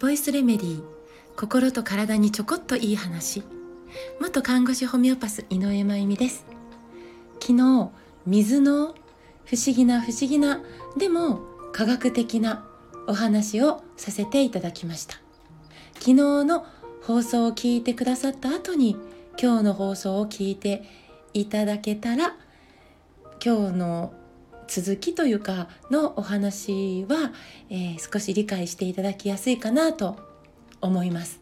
ボイスレメディー心と体にちょこっといい話。元看護師ホメオパス井上真由美です。昨日水の不思議な不思議なでも科学的なお話をさせていただきました。昨日の放送を聞いてくださった後に今日の放送を聞いていただけたら今日の続きというかのお話は、えー、少し理解していただきやすいかなと思います、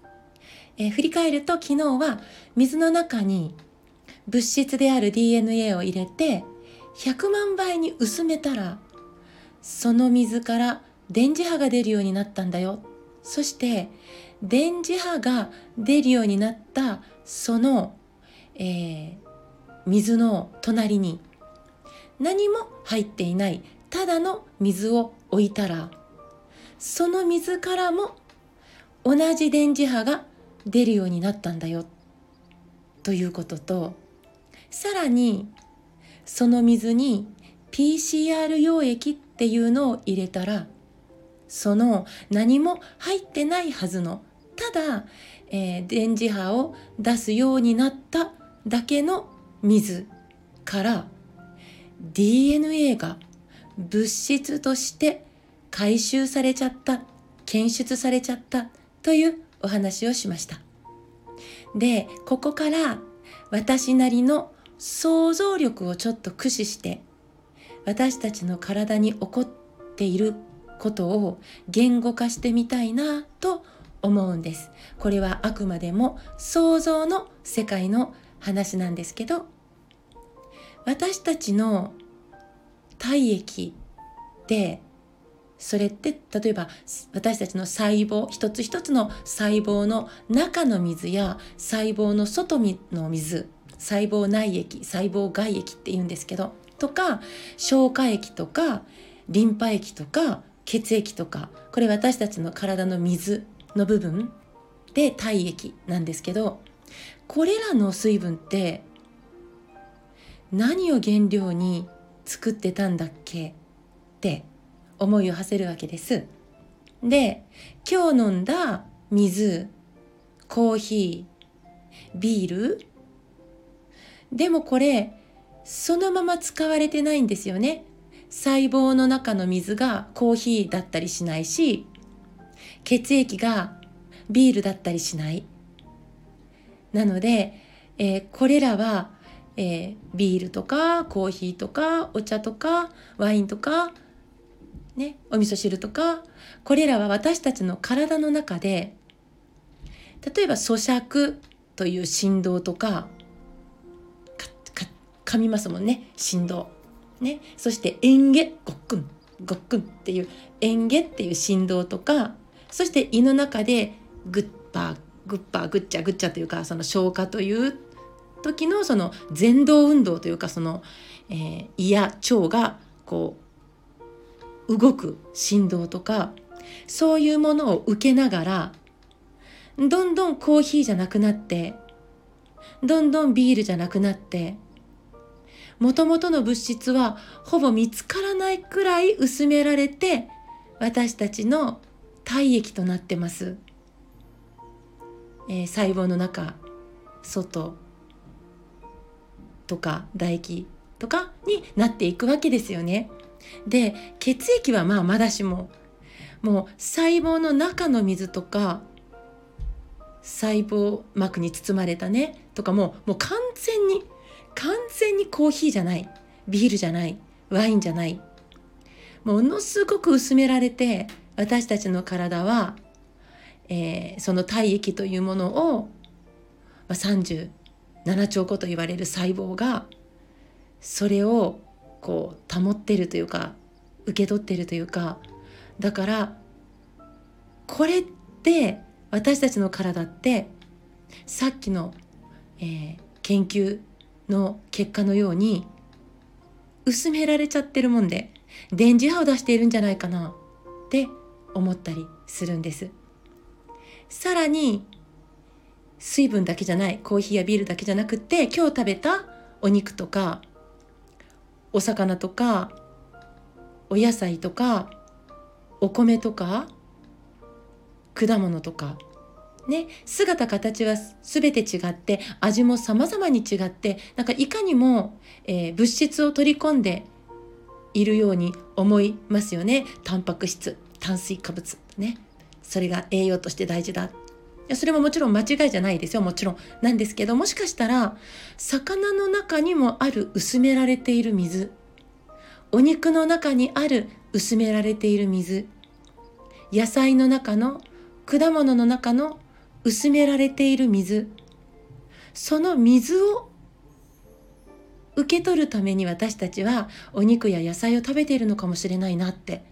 えー、振り返ると昨日は水の中に物質である DNA を入れて100万倍に薄めたらその水から電磁波が出るようになったんだよ。そして電磁波が出るようになったその、えー、水の隣に何も入っていない。ただの水を置いたら。その水からも同じ電磁波が出るようになったんだよ。ということとさらにその水に PCR 溶液っていうのを入れたらその何も入ってないはずのただ、えー、電磁波を出すようになっただけの水から DNA が物質として回収されちゃった検出されちゃったというお話をしました。でここから私なりの想像力をちょっと駆使して私たちの体に起こっていることを言語化してみたいなと思うんです。これはあくまでも想像の世界の話なんですけど私たちの体液でそれって例えば私たちの細胞一つ一つの細胞の中の水や細胞の外の水細胞内液細胞外液って言うんですけどとか消化液とかリンパ液とか血液とかこれ私たちの体の水の部分で体液なんですけどこれらの水分って何を原料に作ってたんだっけ？って思いを馳せるわけです。で今日飲んだ水コーヒービールでもこれそのまま使われてないんですよね。細胞の中の水がコーヒーだったりしないし血液がビールだったりしない。なので、えー、これらはえー、ビールとかコーヒーとかお茶とかワインとか、ね、お味噌汁とかこれらは私たちの体の中で例えば咀嚼という振動とか噛みますもんね振動。ね、そして嚥下ごっくんごっくんっていう嚥下っていう振動とかそして胃の中でグッパーグッパーグッチャグッチャというかその消化という時のその前動運動というかその、えー、胃や腸がこう動く振動とかそういうものを受けながらどんどんコーヒーじゃなくなってどんどんビールじゃなくなってもともとの物質はほぼ見つからないくらい薄められて私たちの体液となってます、えー、細胞の中外。とか唾液とかになっていくわけですよね。で血液はまあまだしももう細胞の中の水とか細胞膜に包まれたねとかももう完全に完全にコーヒーじゃないビールじゃないワインじゃないものすごく薄められて私たちの体は、えー、その体液というものを、まあ、30 7兆個と言われる細胞がそれをこう保ってるというか受け取ってるというかだからこれって私たちの体ってさっきの、えー、研究の結果のように薄められちゃってるもんで電磁波を出しているんじゃないかなって思ったりするんです。さらに水分だけじゃないコーヒーやビールだけじゃなくって今日食べたお肉とかお魚とかお野菜とかお米とか果物とかね、姿形は全て違って味も様々に違ってなんかいかにも、えー、物質を取り込んでいるように思いますよね。タンパク質炭水化物ね。それが栄養として大事だ。やそれももちろん間違いじゃないですよ。もちろん。なんですけどもしかしたら魚の中にもある薄められている水。お肉の中にある薄められている水。野菜の中の果物の中の薄められている水。その水を受け取るために私たちはお肉や野菜を食べているのかもしれないなって。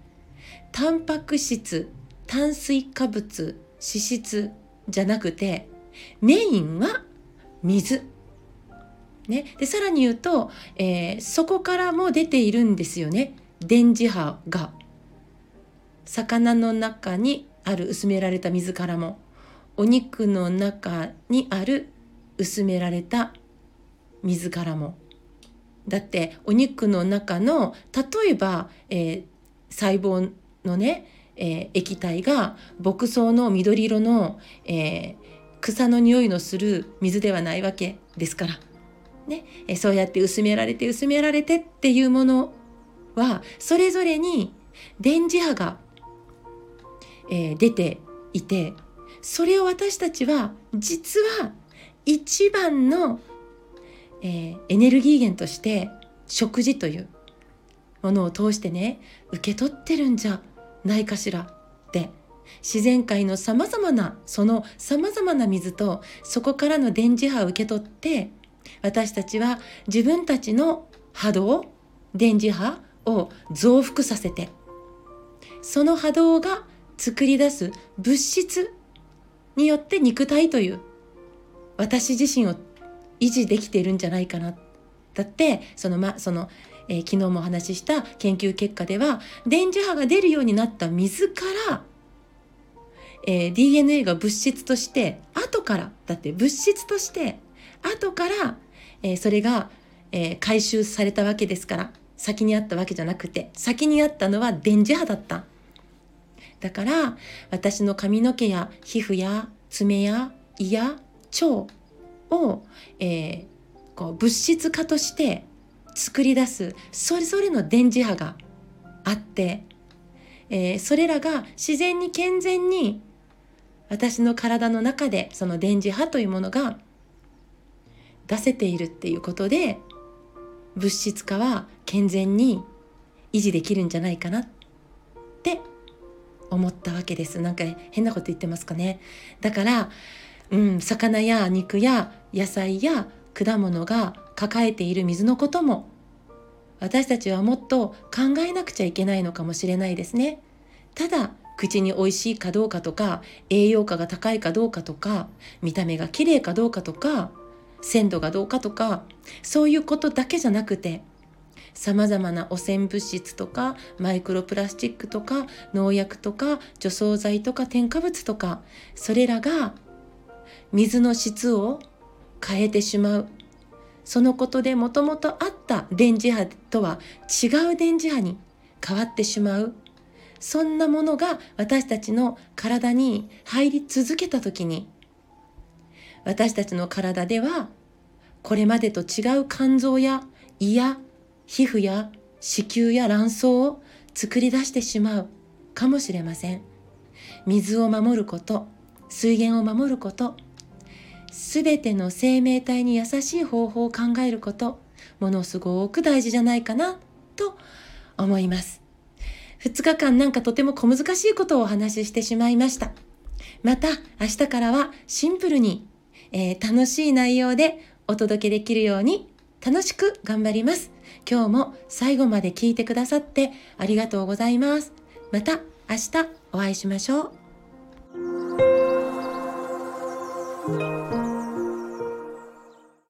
タンパク質炭水化物脂質じゃなくてメインは水。ね、でさらに言うと、えー、そこからも出ているんですよね。電磁波が。魚の中にある薄められた水からも。お肉の中にある薄められた水からも。だってお肉の中の例えば、えー、細胞のね、えー、液体が牧草の緑色の、えー、草の匂いのする水ではないわけですから、ね、えそうやって薄められて薄められてっていうものはそれぞれに電磁波が、え出ていてそれを私たちは実は一番の、えー、エネルギー源として食事というものを通してね受け取ってるんじゃ。ないかしら？って。自然界のさまざまなそのさまざまな水とそこからの電磁波を受け取って私たちは自分たちの波動電磁波を増幅させてその波動が作り出す物質によって肉体という私自身を維持できているんじゃないかな。だってそのまその、えー、昨日もお話しした研究結果では電磁波が出るようになった水から、えー、DNA が物質として後からだって物質として後から、えー、それが、えー、回収されたわけですから先にあったわけじゃなくて先にあったのは電磁波だった。だから私の髪の毛や皮膚や爪や胃や腸を、えー、こう物質化として作り出すそれぞれの電磁波があって、えー、それらが自然に健全に私の体の中でその電磁波というものが出せているっていうことで物質化は健全に維持できるんじゃないかなって思ったわけです。なんか変なこと言ってますかね。だから、うん、魚や肉や野菜や果物が抱えている水のことも私たちはもっと考えなくちゃいけないのかもしれないですね。ただ口に美味しいかどうかとか栄養価が高いかどうかとか見た目が綺麗かどうかとか鮮度がどうかとかそういうことだけじゃなくてさまざまな汚染物質とかマイクロプラスチックとか農薬とか除草剤とか添加物とかそれらが水の質を変えてしまう。そのことでもともとあった電磁波とは違う電磁波に変わってしまう。そんなものが私たちの体に入り続けた時に私たちの体ではこれまでと違う肝臓や胃や皮膚や子宮や卵巣を作り出してしまうかもしれません。水を守ること水源を守ることすべての生命体に優しい方法を考えることものすごく大事じゃないかなと思います2日間なんかとても小難しいことをお話ししてしまいましたまた明日からはシンプルに、えー、楽しい内容でお届けできるように楽しく頑張ります今日も最後まで聞いてくださってありがとうございます。また明日お会いしましょう。